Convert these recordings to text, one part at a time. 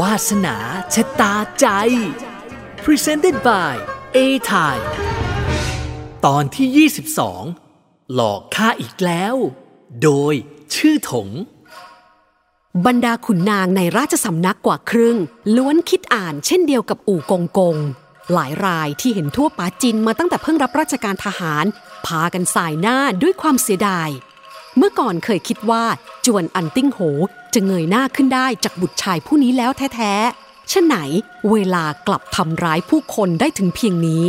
วาสนาชะตาใจ Presented by A t i ตอนที่ 22 หลอกข้าอีกแล้ว โดยชื่อถง บรรดาขุนนางในราชสำนักกว่าครึ่ง ล้วนคิดอ่านเช่นเดียวกับอู่กงกง หลายรายที่เห็นทั่วปาจินมาตั้งแต่เพิ่งรับราชการทหาร พากันสายหน้าด้วยความเสียดาย เมื่อก่อนเคยคิดว่าจวนอันติ้งโห จะเงยหน้าขึ้นได้จากบุตรชายผู้นี้แล้วแท้ๆฉะไหนเวลากลับทำร้ายผู้คนได้ถึงเพียงนี้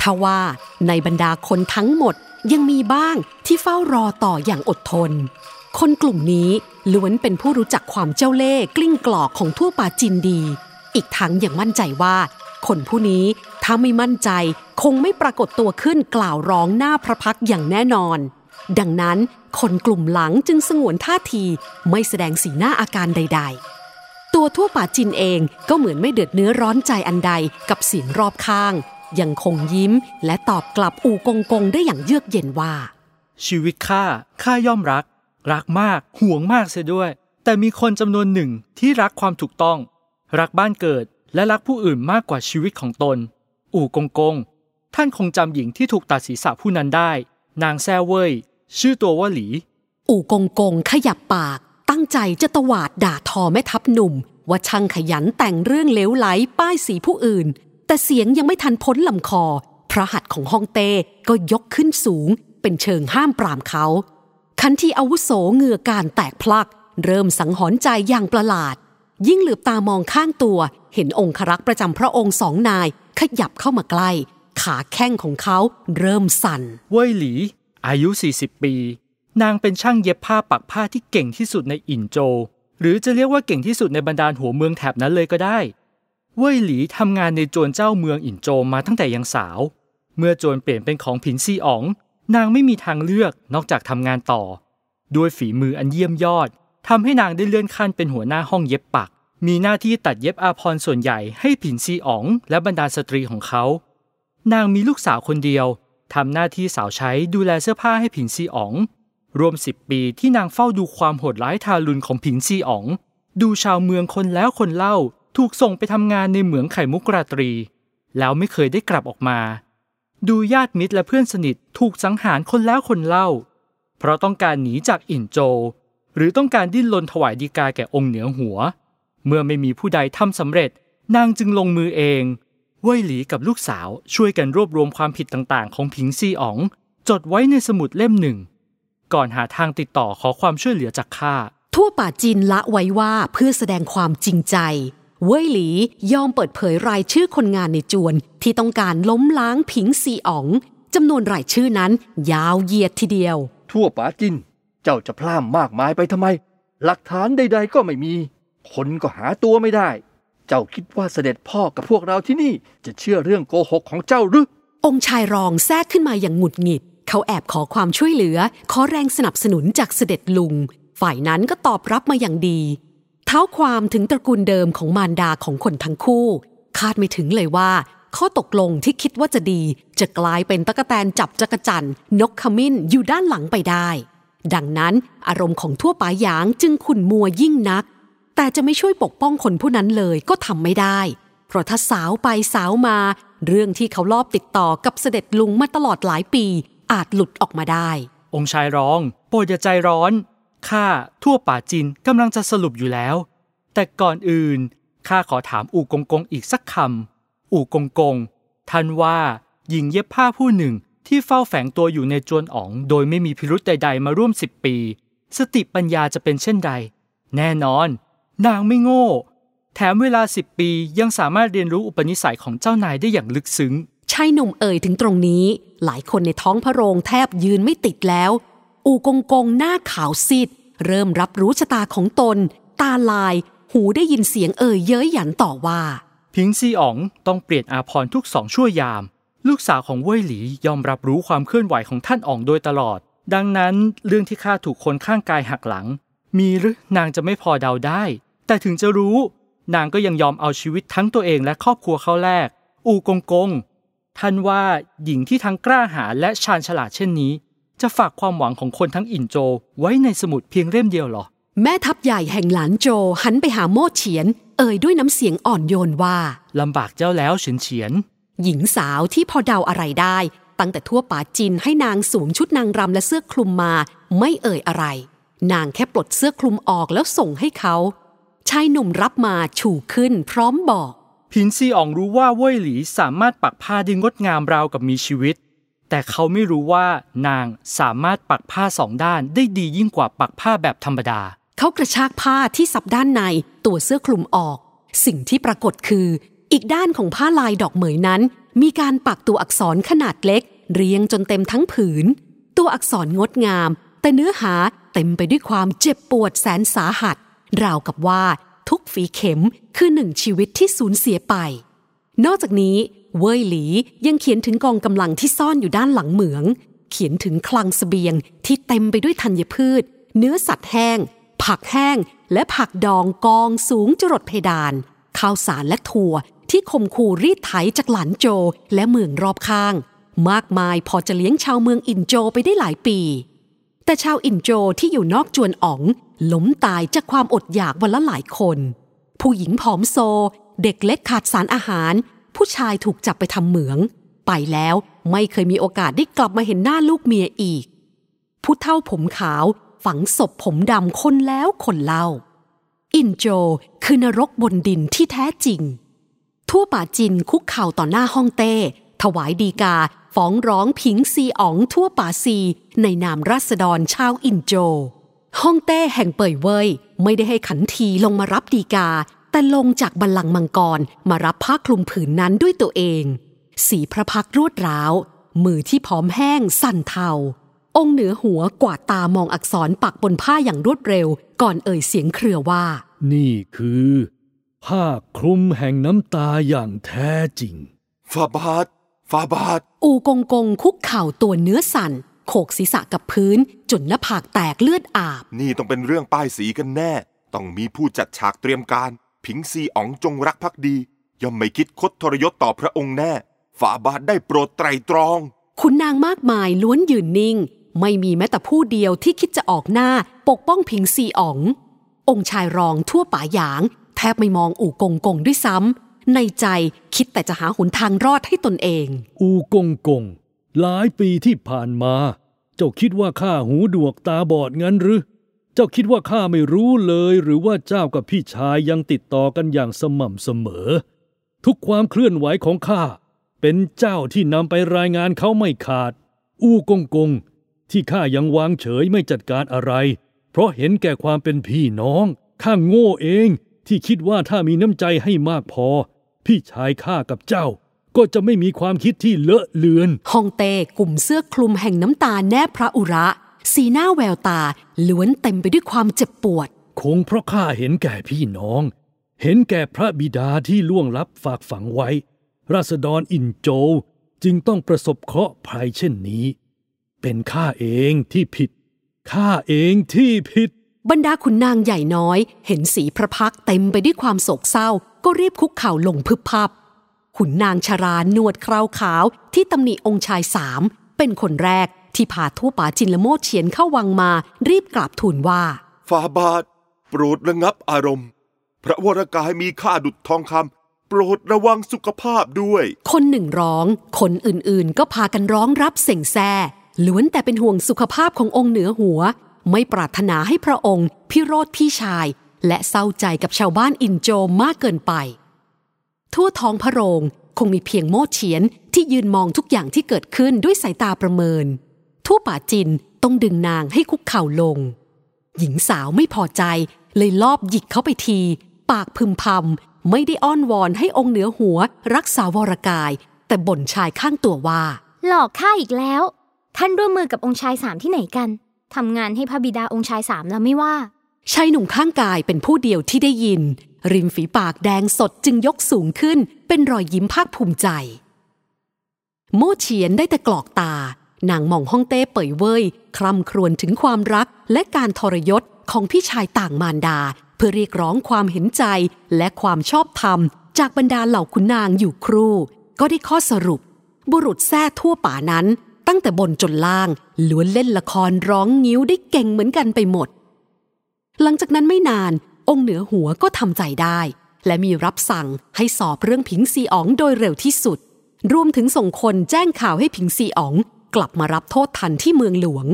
ทว่าในบรรดาคนทั้งหมดยังมีบ้างที่เฝ้ารอต่ออย่างอดทน คนกลุ่มนี้ล้วนเป็นผู้รู้จักความเจ้าเล่ห์กลิ้งกลอกของทั่วป่าจินดี อีกทั้งยังมั่นใจว่า คนผู้นี้ถ้าไม่มั่นใจคงไม่ปรากฏตัวขึ้นกล่าวร้องหน้าพระพักอย่างแน่นอน ดังนั้นคนกลุ่มหลังจึงสงวนท่าทีไม่แสดงสีหน้าอาการใด ๆ ตัวทั่วป่าจินเองก็เหมือนไม่เดือดเนื้อร้อนใจอันใดกับเสียงรอบข้าง ยังคงยิ้มและตอบกลับอูกงกงได้อย่างเยือกเย็นว่า ชีวิตข้าข้าย่อมรัก รักมากห่วงมากเสียด้วย แต่มีคนจำนวนหนึ่งที่รักความถูกต้อง รักบ้านเกิดและรักผู้อื่นมากกว่าชีวิตของตน อู่กงกง ท่านคงจำหญิงที่ถูกตัดศีรษะผู้นั้นได้ นางแซ่เว่ยชื่อตัวว่าหลี อู่กงกงขยับปาก ตั้งใจจะตวาดด่าทอแม่ทัพหนุ่ม ว่าช่างขยันแต่งเรื่องเลวไหลป้ายสีผู้อื่น แต่เสียงยังไม่ทันพ้นลำคอ พระหัตถ์ของฮองเต้ก็ยกขึ้นสูง เป็นเชิงห้ามปรามเขาคันที่อาวุโสเงือการแตกพลัก เริ่มสังหรณ์ใจอย่างประหลาด ยิ่งเหลือบตามองข้างตัว เห็นองครักษ์ประจำพระองค์สองนายขยับเข้ามาใกล้ ขาแข้งของเขาเริ่มสั่น เว่ยหลี อายุ 40 ปี นางเป็นช่างเย็บผ้าปักผ้าที่เก่งที่สุดในอินโจ หรือจะเรียกว่าเก่งที่สุดในบรรดาหัวเมืองแถบนั้นเลยก็ได้ เว่ยหลีทำงานในโจนเจ้าเมืองอินโจมาตั้งแต่ยังสาว เมื่อโจนเปลี่ยนเป็นของผินซีอ๋อง นางไม่มีทางเลือกนอกจากทำงานต่อ ด้วยฝีมืออันเยี่ยมยอดทำให้นางได้เลื่อนขั้นเป็นหัวหน้าห้องเย็บปักมีหน้าที่ตัดเย็บอาภรส่วนใหญ่ให้ผินซีอ๋อง และบรรดาสตรีของเขา นางมีลูกสาวคนเดียวทำหน้าที่สาวใช้ดูแลเสื้อผ้าให้ผินซีอ๋อง รวมสิบปีที่นางเฝ้าดูความโหดร้ายทารุณของผินซีอ๋อง ดูชาวเมืองคนแล้วคนเล่าถูกส่งไปทำงานในเหมืองไข่มุกราตรี แล้วไม่เคยได้กลับออกมา ดูญาติมิตรและเพื่อนสนิทถูกสังหารคนแล้วคนเล่า เพราะต้องการหนีจากอินโจ หรือต้องการดิ้นรนถวายดีกาแก่องค์เหนือหัว เมื่อไม่มีผู้ใดทำสำเร็จ นางจึงลงมือเอง เว่ยหลีกับลูกสาวช่วยกันรวบรวมความผิดต่างๆ ของผิงซีอ๋อง จดไว้ในสมุดเล่มหนึ่ง ก่อนหาทางติดต่อขอความช่วยเหลือจากข้าทั่วป่าจีนละไว้ว่าเพื่อแสดงความจริงใจ เว่ยหลียอมเปิดเผยรายชื่อคนงานในจวน ที่ต้องการล้มล้างผิงซีอ๋องจำนวนรายชื่อนั้น ยาวเหยียดทีเดียว ทั่วป๋าจินเจ้าจะพล่ามมากมายไปทำไม หลักฐานใด ๆ ก็ไม่มี คนก็หาตัวไม่ได้ เจ้าคิดว่าเสด็จพ่อกับพวกเราที่นี่จะเชื่อเรื่องโกหกของเจ้าหรือ องค์ชายรองแทรกขึ้นมาอย่างหงุดหงิด เขาแอบขอความช่วยเหลือ ขอแรงสนับสนุนจากเสด็จลุง ฝ่ายนั้นก็ตอบรับมาอย่างดี เท้าความถึงตระกูลเดิมของมารดาของคนทั้งคู่ คาดไม่ถึงเลยว่า ข้อตกลงที่คิดว่าจะดี จะกลายเป็นตะกแตนจับจักจันนกขมิ้นอยู่ด้านหลังไปได้ ดังนั้นอารมณ์ของทั่วป่าหยางจึงขุ่นมัวยิ่งนัก แต่จะไม่ช่วยปกป้องคนผู้นั้นเลยก็ทำไม่ได้ เพราะถ้าสาวไปสาวมา เรื่องที่เขาลอบติดต่อกับเสด็จลุงมาตลอดหลายปี อาจหลุดออกมาได้ องค์ชายร้อง โปรดอย่าใจร้อนข้าทั่วป่าจินกำลังจะสรุปอยู่แล้ว แต่ก่อนอื่นข้าขอถามอู่กงกงอีกสักคำอู่กงกงท่านว่าหญิงเย็บผ้าผู้หนึ่งที่เฝ้าแฝงตัวอยู่ในจวนอ๋อง โดยไม่มีพิรุธใด ๆ มาร่วมสิบปี สติปัญญาจะเป็นเช่นใด แน่นอน นางไม่โง่ แถมเวลาสิบปียังสามารถเรียนรู้อุปนิสัยของเจ้านายได้อย่างลึกซึ้งชายหนุ่มเอ่ยถึงตรงนี้ หลายคนในท้องพระโรงแทบยืนไม่ติดแล้ว อูกงกงหน้าขาวซีด เริ่มรับรู้ชะตาของตน ตาลาย หูได้ยินเสียงเอ่ยเย้ยหยันต่อว่า พิงซีอ๋องต้องเปลี่ยนอาพรณ์ทุกสองชั่วยาม ลูกสาวของเว่ยหลียอมรับรู้ความเคลื่อนไหวของท่านอ๋องโดยตลอด ดังนั้นเรื่องที่ข้าถูกคนข้างกายหักหลัง มีหรือนางจะไม่พอเดาได้ แต่ถึงจะรู้ นางก็ยังยอมเอาชีวิตทั้งตัวเองและครอบครัวเข้าแลกอูกงกง ท่านว่าหญิงที่ทั้งกล้าหาญและชาญฉลาดเช่นนี้ จะฝากความหวังของคนทั้งอินโจวไว้ในสมุดเพียงเล่มเดียวเหรอ แม่ทัพใหญ่แห่งหลานโจหันไปหาโมเฉียน เอ่ยด้วยน้ำเสียงอ่อนโยนว่าลำบากเจ้าแล้วเฉียนเฉียน หญิงสาวที่พอเดาอะไรได้ ตั้งแต่ทั่วป่าจินให้นางสวมชุดนางรำและเสื้อคลุมมา ไม่เอ่ยอะไร นางแค่ปลดเสื้อคลุมออกแล้วส่งให้เขา ชายหนุ่มรับมาชูขึ้นพร้อมบอกผินซีอองรู้ว่าเว่ยหลีสามารถปักผ้าได้งดงามราวกับมีชีวิต แต่เขาไม่รู้ว่านางสามารถปักผ้าสองด้านได้ดียิ่งกว่าปักผ้าแบบธรรมดา เขากระชากผ้าที่สับด้านในตัวเสื้อคลุมออก สิ่งที่ปรากฏคือ อีกด้านของผ้าลายดอกเหมยนั้น มีการปักตัวอักษรขนาดเล็ก เรียงจนเต็มทั้งผืน ตัวอักษรงดงาม แต่เนื้อหาเต็มไปด้วยความเจ็บปวดแสนสาหัส ราวกับว่าทุกฝีเข็มคือหนึ่งชีวิตที่สูญเสียไป นอกจากนี้เว่ยหลียังเขียนถึงกองกำลังที่ซ่อนอยู่ด้านหลังเหมือง เขียนถึงคลังสเสบียงที่เต็มไปด้วยธัญพืช เนื้อสัตว์แห้ง ผักแห้ง และผักดองกองสูงจรดเพดาน ข้าวสารและถั่วที่ข่มขู่รีดไถจากหลานโจและเมืองรอบข้าง มากมายพอจะเลี้ยงชาวเมืองอินโจไปได้หลายปี แต่ชาวอินโจที่อยู่นอกจวนอ๋อง ล้มตายจากความอดอยากวันละหลายคน ผู้หญิงผอมโซ เด็กเล็กขาดสารอาหาร ผู้ชายถูกจับไปทำเหมือง ไปแล้วไม่เคยมีโอกาสได้กลับมาเห็นหน้าลูกเมียอีก ผู้เฒ่าผมขาวฝังศพผมดำคนแล้วคนเล่า อินโจคือนรกบนดินที่แท้จริง ถัวป๋าจินคุกเข่าต่อหน้าฮ่องเต้ ถวายฎีกาฟ้องร้องผิงซีอ๋องถัวป๋าซีในนามราษฎรชาวอินโจ ฮ่องเต้แห่งเป่ยเว่ยไม่ได้ให้ขันทีลงมารับฎีกา แต่ลงจากบัลลังก์มังกรมารับผ้าคลุมผืนนั้นด้วยตัวเอง สีพระพักตร์รวดร้าว มือที่ผอมแห้งสั่นเทา องค์เหนือหัวกวาดตามองอักษรปักบนผ้าอย่างรวดเร็ว ก่อนเอ่ยเสียงเครือว่า นี่คือ ผ้าคลุมแห่งน้ำตาอย่างแท้จริงฟาบาทฟาบาทอูกงกงคุกเข่าตัวเนื้อสั่น โขกศีรษะกับพื้น จนหน้าผากแตกเลือดอาบ นี่ต้องเป็นเรื่องป้ายสีกันแน่ ต้องมีผู้จัดฉากเตรียมการ ผิงซีอ๋องจงรักภักดี ย่อมไม่คิดคดทรยศต่อพระองค์แน่ ฝาบาทได้โปรดไตรตรองขุนนางมากมายล้วนยืนนิ่ง ไม่มีแม้แต่ผู้เดียวที่คิดจะออกหน้าปกป้องพิงซีอ๋อง องค์ชายรองทั่วป่าหยาง แทบไม่มองอู่กงกงด้วยซ้ำในใจคิดแต่จะหาหนทางรอดให้ตนเอง อูกงกง หลายปีที่ผ่านมา เจ้าคิดว่าข้าหูดวกตาบอดงั้นหรือ เจ้าคิดว่าข้าไม่รู้เลยหรือว่าเจ้ากับพี่ชายยังติดต่อกันอย่างสม่ำเสมอ ทุกความเคลื่อนไหวของข้าเป็นเจ้าที่นำไปรายงานเขาไม่ขาด อูกงกง ที่ข้ายังวางเฉยไม่จัดการอะไร เพราะเห็นแก่ความเป็นพี่น้อง ข้าโง่เองที่คิดว่าถ้ามีน้ำใจให้มากพอ พี่ชายข้ากับเจ้า ก็จะไม่มีความคิดที่เลอะเลือนฮองเต้กลุ่มเสื้อคลุมแห่งน้ำตาแนบพระอุระ สีหน้าแววตาล้วนเต็มไปด้วยความเจ็บปวด คงเพราะข้าเห็นแก่พี่น้อง เห็นแก่พระบิดาที่ล่วงลับฝากฝังไว้ ราษฎรอินโจวจึงต้องประสบเคราะห์ภัยเช่นนี้ เป็นข้าเองที่ผิด ข้าเองที่ผิด บรรดาขุนนางใหญ่น้อย เห็นสีพระพักตร์เต็มไปด้วยความโศกเศร้า ก็รีบคุกเข่าลงพึบพับ ขุนนางชราหนวดเคราวขาวที่ตำหนิองค์ชายสามเป็นคนแรกที่พาทั่วป่าจินละโมดเฉียนเข้าวังมารีบกราบทูลว่าฟาบาท โปรดระงับอารมณ์ พระวรกายมีค่าดุจทองคำโปรดระวังสุขภาพด้วย คนหนึ่งร้อง คนอื่นๆ ก็พากันร้องรับเสียงแซ่ล้วนแต่เป็นห่วงสุขภาพขององค์เหนือหัว ไม่ปรารถนาให้พระองค์ พิโรธพี่ชาย และเศร้าใจกับชาวบ้านอินโจมมากเกินไป ทั่วท้องพระโรง คงมีเพียงโมดเฉียนที่ยืนมองทุกอย่างที่เกิดขึ้นด้วยสายตาประเมิน ทั่วป่าจินต้องดึงนางให้คุกเข่าลง หญิงสาวไม่พอใจเลยลอบหยิกเขาไปที ปากพึมพำไม่ได้อ้อนวอนให้องค์เหนือหัว รักษาวรกาย แต่บ่นชายข้างตัวว่า หลอกข้าอีกแล้ว ท่านร่วมมือกับองค์ชายสามที่ไหนกันทำงานให้พระบิดาองค์ชายสามแล้วไม่ว่า ชายหนุ่มข้างกายเป็นผู้เดียวที่ได้ยิน ริมฝีปากแดงสดจึงยกสูงขึ้น เป็นรอยยิ้มภาคภูมิใจ โม่เฉียนได้แต่กรอกตา นางมองห้องเต้เป่ยเว่ยคร่ำครวญถึงความรักและการทรยศของพี่ชายต่างมารดา เพื่อเรียกร้องความเห็นใจและความชอบธรรม จากบรรดาเหล่าขุนนางอยู่ครู่ ก็ได้ข้อสรุป บุรุษแท้ทั่วป่านั้น ตั้งแต่บนจนล่างล้วนเล่นละครร้องงิ้วได้เก่งเหมือนกันไปหมด หลังจากนั้นไม่นาน องค์เหนือหัวก็ทำใจได้ และมีรับสั่งให้สอบเรื่องผิงซีอ๋องโดยเร็วที่สุด รวมถึงส่งคนแจ้งข่าวให้ผิงซีอ๋อง กลับมารับโทษทันที่เมืองหลวง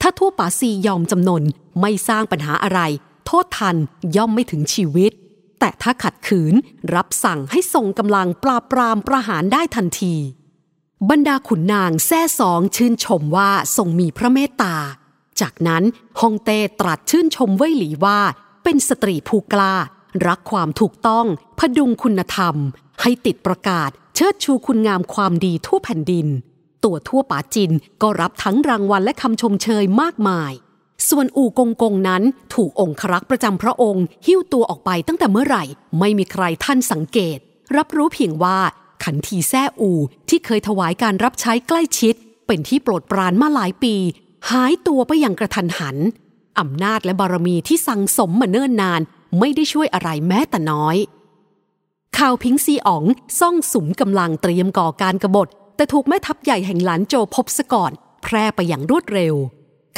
ถ้าทั่วป่าซียอมจำนนไม่สร้างปัญหาอะไร โทษทันย่อมไม่ถึงชีวิต แต่ถ้าขัดขืนรับสั่งให้ส่งกำลังปราบปรามประหารได้ทันที บรรดาขุนนางแซ่สองชื่นชมว่าทรงมีพระเมตตา จากนั้นฮองเต้ตรัสชื่นชมเว่ยหลีว่า เป็นสตรีผู้กล้า รักความถูกต้อง พดุงคุณธรรม ให้ติดประกาศ เชิดชูคุณงามความดีทั่วแผ่นดิน ตัวทั่วป่าจินก็รับทั้งรางวัลและคำชมเชยมากมาย ส่วนอู่กงกงนั้นถูกองครักษ์ประจำพระองค์ หิ้วตัวออกไปตั้งแต่เมื่อไหร่ ไม่มีใครท่านสังเกต รับรู้เพียงว่าขันทีแซ่อูที่เคยถวายการรับใช้ใกล้ชิด เป็นที่โปรดปรานมาหลายปี หายตัวไปอย่างกระทันหันอำนาจและบารมีที่สั่งสมมาเนิ่นนานไม่ได้ช่วยอะไรแม้แต่น้อยข่าวพิงซีอ๋องซ่องสุมกำลังเตรียมก่อการกรบฏ แต่ถูกแม่ทัพใหญ่แห่งหลานโจพบซะก่อน แพร่ไปอย่างรวดเร็ว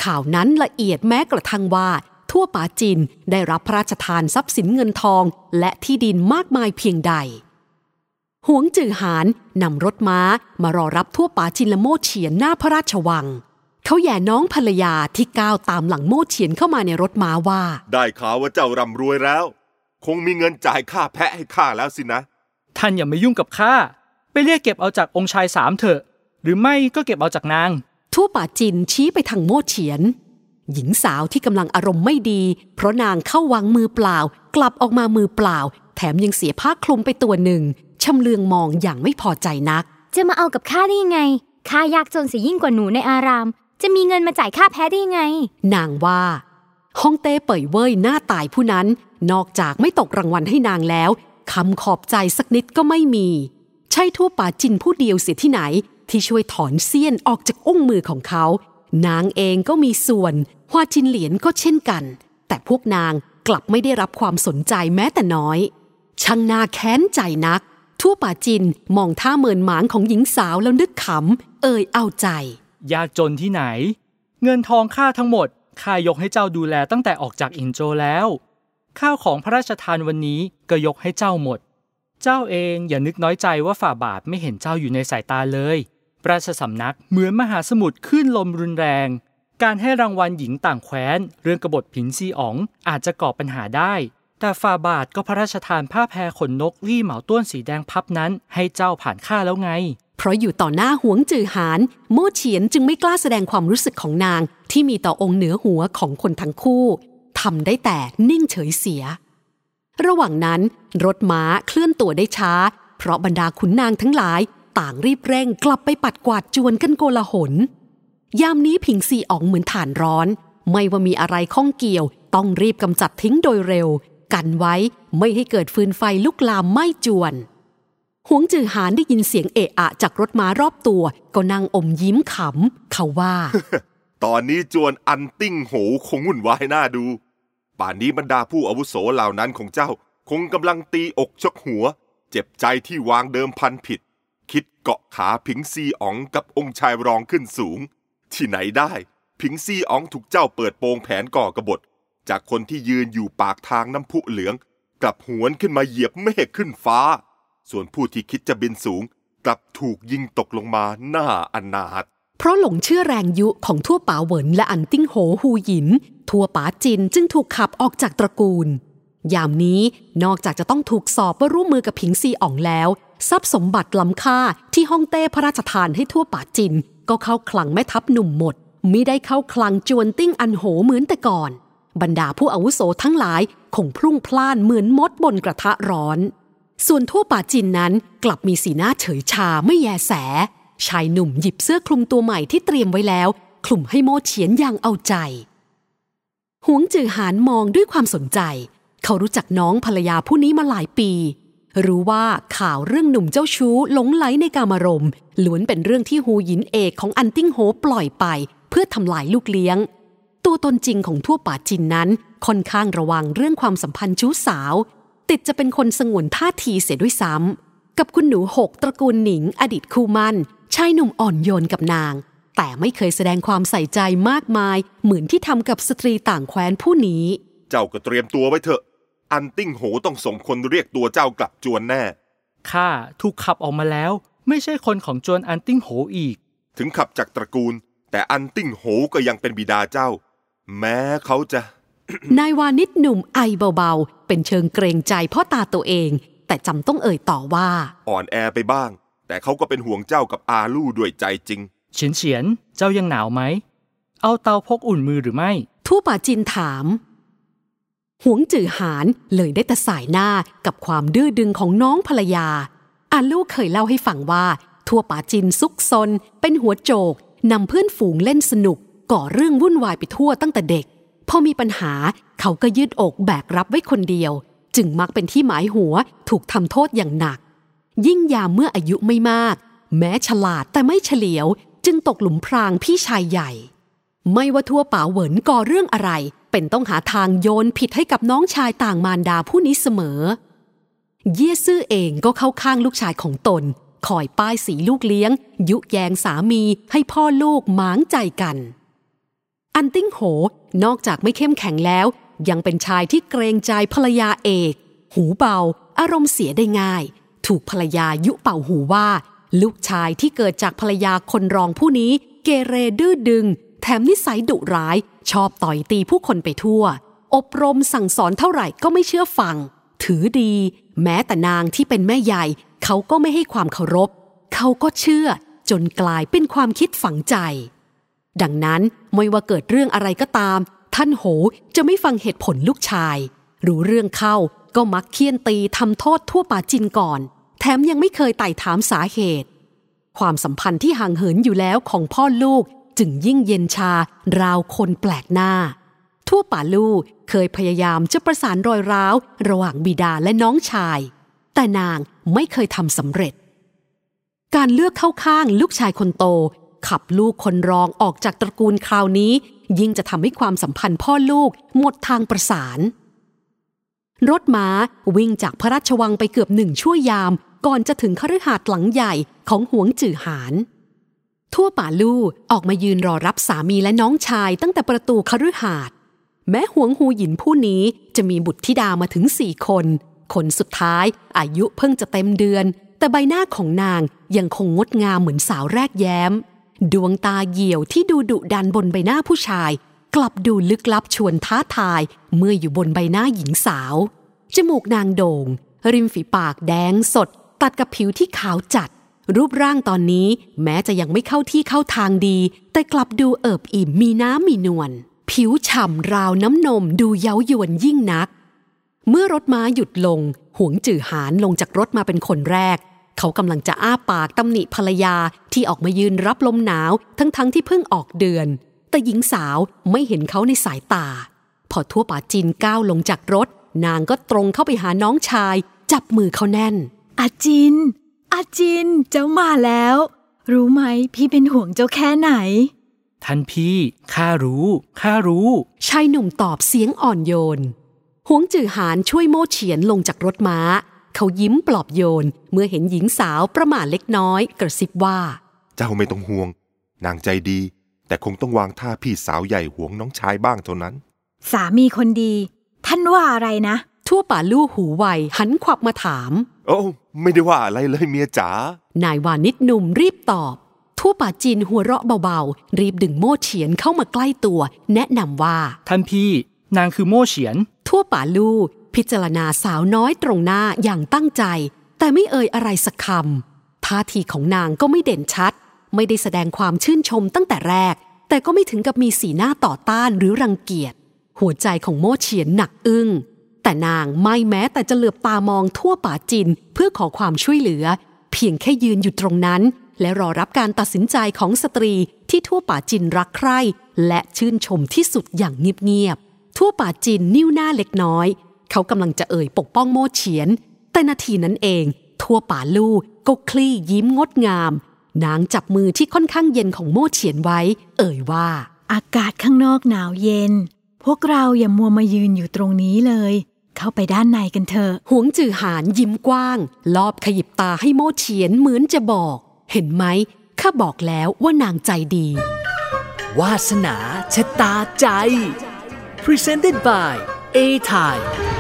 ข่าวนั้นละเอียดแม้กระทั่งว่า ทั่วป่าจินได้รับพระราชทานทรัพย์สินเงินทอง และที่ดินมากมายเพียงใดหวงจือหานนำรถม้ามารอรับทั่วป่าจินและโมเฉียนหน้าพระราชวัง เขาแย่น้องภรรยาที่ก้าวตามหลังโมเฉียนเข้ามาในรถม้าว่า ได้ข่าวว่าเจ้าร่ำรวยแล้ว คงมีเงินจ่ายค่าแพะให้ข้าแล้วสินะ ท่านอย่ามายุ่งกับข้าไปเรียกเก็บเอาจากองค์ชายสามเถอะ หรือไม่ก็เก็บเอาจากนาง ทั่วป่าจินชี้ไปทางโมเฉียน หญิงสาวที่กำลังอารมณ์ไม่ดี เพราะนางเข้าวังมือเปล่า กลับออกมามือเปล่า แถมยังเสียผ้าคลุมไปตัวหนึ่งชำเลืองมองอย่างไม่พอใจนัก จะมาเอากับข้าได้ยังไงข้ายากจนเสียยิ่งกว่าหนูในอาราม จะมีเงินมาจ่ายค่าแพ้ได้ยังไง นางว่าฮ่องเต้เป่ยเว่ยหน้าตายผู้นั้น นอกจากไม่ตกรางวัลให้นางแล้วคำขอบใจสักนิดก็ไม่มี ใช่ทั่วป่าจินผู้เดียวเสียที่ไหน ที่ช่วยถอนเสี้ยนออกจากอุ้งมือของเขา นางเองก็มีส่วนฮวาจินเหลียนก็เช่นกัน แต่พวกนางกลับไม่ได้รับความสนใจแม้แต่น้อย ช่างนาแค้นใจนัก ทั่วป่าจินมองท่าเมินหมางของหญิงสาวแล้วนึกขำ เอ่ยเอาใจ ยากจนที่ไหน เงินทองข้าทั้งหมดข้ายกให้เจ้าดูแลตั้งแต่ออกจากอินโจแล้ว ข้าวของพระราชทานวันนี้ก็ยกให้เจ้าหมด เจ้าเองอย่านึกน้อยใจว่าฝ่าบาทไม่เห็นเจ้าอยู่ในสายตาเลยราชสำนักเหมือนมหาสมุทรขึ้นลมรุนแรง การให้รางวัลหญิงต่างแคว้น เรื่องกบฏผินซีอ๋องอาจจะก่อปัญหาได้ แต่ฝ่าบาทก็พระราชทานผ้าแพรขนนกรี่เหมาต้วนสีแดงพับนั้น ให้เจ้าผ่านข้าแล้วไง เพราะอยู่ต่อหน้าหวงจือหานโม่เฉียนจึงไม่กล้าแสดงความรู้สึกของนางที่มีต่อองค์เหนือหัวของคนทั้งคู่ทำได้แต่นิ่งเฉยเสีย ระหว่างนั้น รถม้าเคลื่อนตัวได้ช้า เพราะบรรดาขุนนางทั้งหลาย ต่างรีบเร่งกลับไปปัดกวาดจวนกันโกลาหลยามนี้ผิงซีอ๋องเหมือนถ่านร้อน ไม่ว่ามีอะไรข้องเกี่ยว ต้องรีบกำจัดทิ้งโดยเร็ว กันไว้ไม่ให้เกิดฟืนไฟลุกลามไหม้จวน หวงจือหานได้ยินเสียงเอะอะจากรถม้ารอบตัว ก็นั่งอมยิ้มขำ เขาว่า ตอนนี้จวนอันติ้งโหคงวุ่นวายน่าดู ป่านนี้บรรดาผู้อาวุโสเหล่านั้นของเจ้า คงกำลังตีอกชกหัว เจ็บใจที่วางเดิมพันผิด คิดเกาะขาผิงซีอ๋องกับองค์ชายรองขึ้นสูง ที่ไหนได้ ผิงซีอ๋องถูกเจ้าเปิดโปงแผนก่อกบฏ จากคนที่ยืนอยู่ปากทางน้ำพุเหลือง กลับหวนขึ้นมาเหยียบเมฆขึ้นฟ้า ส่วนผู้ที่คิดจะบินสูง กลับถูกยิงตกลงมาหน้าอนาถเพราะหลงเชื่อแรงยุของทั่วป๋าเหวินและอันติ้งโหฮูหยิน ทั่วป๋าจินจึงถูกขับออกจากตระกูล ยามนี้นอกจากจะต้องถูกสอบว่าร่วมมือกับผิงซีอ่องแล้ว ทรัพย์สมบัติล้ำค่าที่ฮ่องเต้พระราชทานให้ทั่วป๋าจิน ก็เข้าคลังแม่ทัพหนุ่มหมดมิได้เข้าคลังจวนติ้งอันโหเหมือนแต่ก่อน บรรดาผู้อาวุโสทั้งหลายคงพรุ่งพล่านเหมือนมดบนกระทะร้อน ส่วนทั่วป่าจินนั้นกลับมีสีหน้าเฉยชาไม่แยแส ชายหนุ่มหยิบเสื้อคลุมตัวใหม่ที่เตรียมไว้แล้ว คลุมให้โมเฉียนอย่างเอาใจหวงจือหานมองด้วยความสนใจ เขารู้จักน้องภรรยาผู้นี้มาหลายปี รู้ว่าข่าวเรื่องหนุ่มเจ้าชู้หลงใหลในกามารมณ์ล้วนเป็นเรื่องที่ฮูหยินเอกของอันติ้งโหปล่อยไป เพื่อทำลายลูกเลี้ยง ตัวตนจริงของทั่วป่าจินนั้นค่อนข้างระวังเรื่องความสัมพันธ์ชู้สาว ติดจะเป็นคนสงวนท่าทีเสียด้วยซ้ำกับคุณหนูหกตระกูลหนิง อดีตคู่หมั้นชายหนุ่มอ่อนโยนกับนาง แต่ไม่เคยแสดงความใส่ใจมากมาย เหมือนที่ทำกับสตรีต่างแคว้นผู้นี้ เจ้าก็เตรียมตัวไว้เถอะ อันติ้งโหต้องส่งคนเรียกตัวเจ้ากลับจวนแน่ข้าถูกขับออกมาแล้ว ไม่ใช่คนของจวนอันติ้งโหอีก ถึงขับจากตระกูล แต่อันติ้งโหก็ยังเป็นบิดาเจ้า แม้เขาจะ นายวาณิชหนุ่มไอเบาๆ เป็นเชิงเกรงใจพ่อตาตัวเอง แต่จำต้องเอ่ยต่อว่า อ่อนแอไปบ้าง แต่เขาก็เป็นห่วงเจ้ากับอาลู่ด้วยใจจริง เฉียนเฉียน เจ้ายังหนาวไหม เอาเตาพกอุ่นมือหรือไม่ทั่วป่าจินถามหวงจือหานเลยได้แต่สายหน้ากับความดื้อดึงของน้องภรรยา อาลูกเคยเล่าให้ฟังว่า ทั่วป่าจินซุกซน เป็นหัวโจกนำเพื่อนฝูงเล่นสนุก ก่อเรื่องวุ่นวายไปทั่วตั้งแต่เด็ก พอมีปัญหาเขาก็ยืดอกแบกรับไว้คนเดียว จึงมักเป็นที่หมายหัวถูกทำโทษอย่างหนัก ยิ่งยามเมื่ออายุไม่มาก แม้ฉลาดแต่ไม่เฉลียว จึงตกหลุมพรางพี่ชายใหญ่ ไม่ว่าทั่วป่าเหวินก่อเรื่องอะไร เป็นต้องหาทางโยนผิดให้กับน้องชายต่างมารดาผู้นี้เสมอ เย่ซื่อเองก็เข้าข้างลูกชายของตนคอยป้ายสีลูกเลี้ยง ยุแยงสามีให้พ่อลูกหมางใจกัน อันติ้งโห นอกจากไม่เข้มแข็งแล้ว ยังเป็นชายที่เกรงใจภรรยาเอก หูเบา อารมณ์เสียได้ง่าย ถูกภรรยายุเป่าหูว่า ลูกชายที่เกิดจากภรรยาคนรองผู้นี้ เกเรดื้อดึง แถมนิสัยดุร้าย ชอบต่อยตีผู้คนไปทั่ว อบรมสั่งสอนเท่าไหร่ก็ไม่เชื่อฟัง ถือดี แม้แต่นางที่เป็นแม่ใหญ่ เขาก็ไม่ให้ความเคารพ เขาก็เชื่อจนกลายเป็นความคิดฝังใจ ดังนั้น ไม่ว่าเกิดเรื่องอะไรก็ตาม ท่านโหจะไม่ฟังเหตุผลลูกชาย รู้เรื่องเข้าก็มักเคี่ยนตีทำโทษทั่วป่าจินก่อน แถมยังไม่เคยไต่ถามสาเหตุ ความสัมพันธ์ที่ห่างเหินอยู่แล้วของพ่อลูกจึงยิ่งเย็นชาราวคนแปลกหน้า ทั่วป่าลูกเคยพยายามจะประสานรอยร้าว ระหว่างบิดาและน้องชาย แต่นางไม่เคยทำสำเร็จ การเลือกเข้าข้างลูกชายคนโต ขับลูกคนรองออกจากตระกูลคราวนี้ ยิ่งจะทำให้ความสัมพันธ์พ่อลูกหมดทางประสาน รถม้าวิ่งจากพระราชวังไปเกือบหนึ่งชั่วยาม ก่อนจะถึงคฤหาสน์หลังใหญ่ของหวงจือหานทั่วป่าลู่ออกมายืนรอรับสามีและน้องชายตั้งแต่ประตูคฤหาสน์แม้หวงฮูหยินผู้นี้จะมีบุตรธิดามาถึงสี่คน คนสุดท้ายอายุเพิ่งจะเต็มเดือน แต่ใบหน้าของนางยังคงงดงามเหมือนสาวแรกแย้ม ดวงตาเหี่ยวที่ดูดุดันบนใบหน้าผู้ชาย กลับดูลึกลับชวนท้าทายเมื่ออยู่บนใบหน้าหญิงสาว จมูกนางโด่ง ริมฝีปากแดงสด ตัดกับผิวที่ขาวจัด รูปร่างตอนนี้แม้จะยังไม่เข้าที่เข้าทางดี แต่กลับดูเอิบอิ่มมีน้ำมีนวลผิวฉ่ำราวน้ำนมดูเย้ายวนยิ่งนัก เมื่อรถม้าหยุดลง หวงจือหานลงจากรถมาเป็นคนแรก เขากำลังจะอ้าปากตำหนิภรรยาที่ออกมายืนรับลมหนาวทั้งๆทที่เพิ่งออกเดือน แต่หญิงสาวไม่เห็นเขาในสายตา พอทั่วป่าจินก้าวลงจากรถ นางก็ตรงเข้าไปหาน้องชาย จับมือเขาแน่น อาจิน อาจิน เจ้ามาแล้ว รู้ไหมพี่เป็นห่วงเจ้าแค่ไหน ท่านพี่ข้ารู้ข้ารู้ชายหนุ่มตอบเสียงอ่อนโยนหวงจือหานช่วยโม่เฉียนลงจากรถม้า เขายิ้มปลอบโยน เมื่อเห็นหญิงสาวประมาทเล็กน้อย กระซิบว่า เจ้าไม่ต้องห่วง นางใจดี แต่คงต้องวางท่าพี่สาวใหญ่หวงน้องชายบ้างเท่านั้น สามีคนดี ท่านว่าอะไรนะ ทั่วป่าลู่หูไวหันขวับมาถาม โอ้ไม่ได้ว่าอะไรเลยเมียจ๋านายวานิชหนุ่มรีบตอบทั่วป่าจีนหัวเราะเบาๆ รีบดึงโม่เฉียนเข้ามาใกล้ตัว แนะนำว่า ท่านพี่ นางคือโม่เฉียน ทั่วป่าลู่ พิจารณาสาวน้อยตรงหน้าอย่างตั้งใจ แต่ไม่เอ่ยอะไรสักคำท่าทีของนางก็ไม่เด่นชัด ไม่ได้แสดงความชื่นชมตั้งแต่แรก แต่ก็ไม่ถึงกับมีสีหน้าต่อต้านหรือรังเกียจ หัวใจของโมเฉียนหนักอึ้งแต่นางไม่แม้แต่จะเหลือบตามองทั่วป่าจินเพื่อขอความช่วยเหลือ เพียงแค่ยืนอยู่ตรงนั้น และรอรับการตัดสินใจของสตรีที่ทั่วป่าจินรักใคร่และชื่นชมที่สุดอย่างเงียบๆทั่วป่าจินนิ้วหน้าเล็กน้อย เขากำลังจะเอ่ยปกป้องโม่เฉียน แต่นาทีนั้นเอง ทั่วป่าลู่ก็คลี่ยิ้มงดงาม นางจับมือที่ค่อนข้างเย็นของโม่เฉียนไว้ เอ่ยว่า อากาศข้างนอกหนาวเย็น พวกเราอย่ามัวมายืนอยู่ตรงนี้เลย เข้าไปด้านในกันเถอะหวงจือหานยิ้มกว้างรอบขยิบตาให้โม่เฉียนเหมือนจะบอก เห็นไหมข้าบอกแล้วว่านางใจดี วาสนาชะตาใจ Presented by A-Time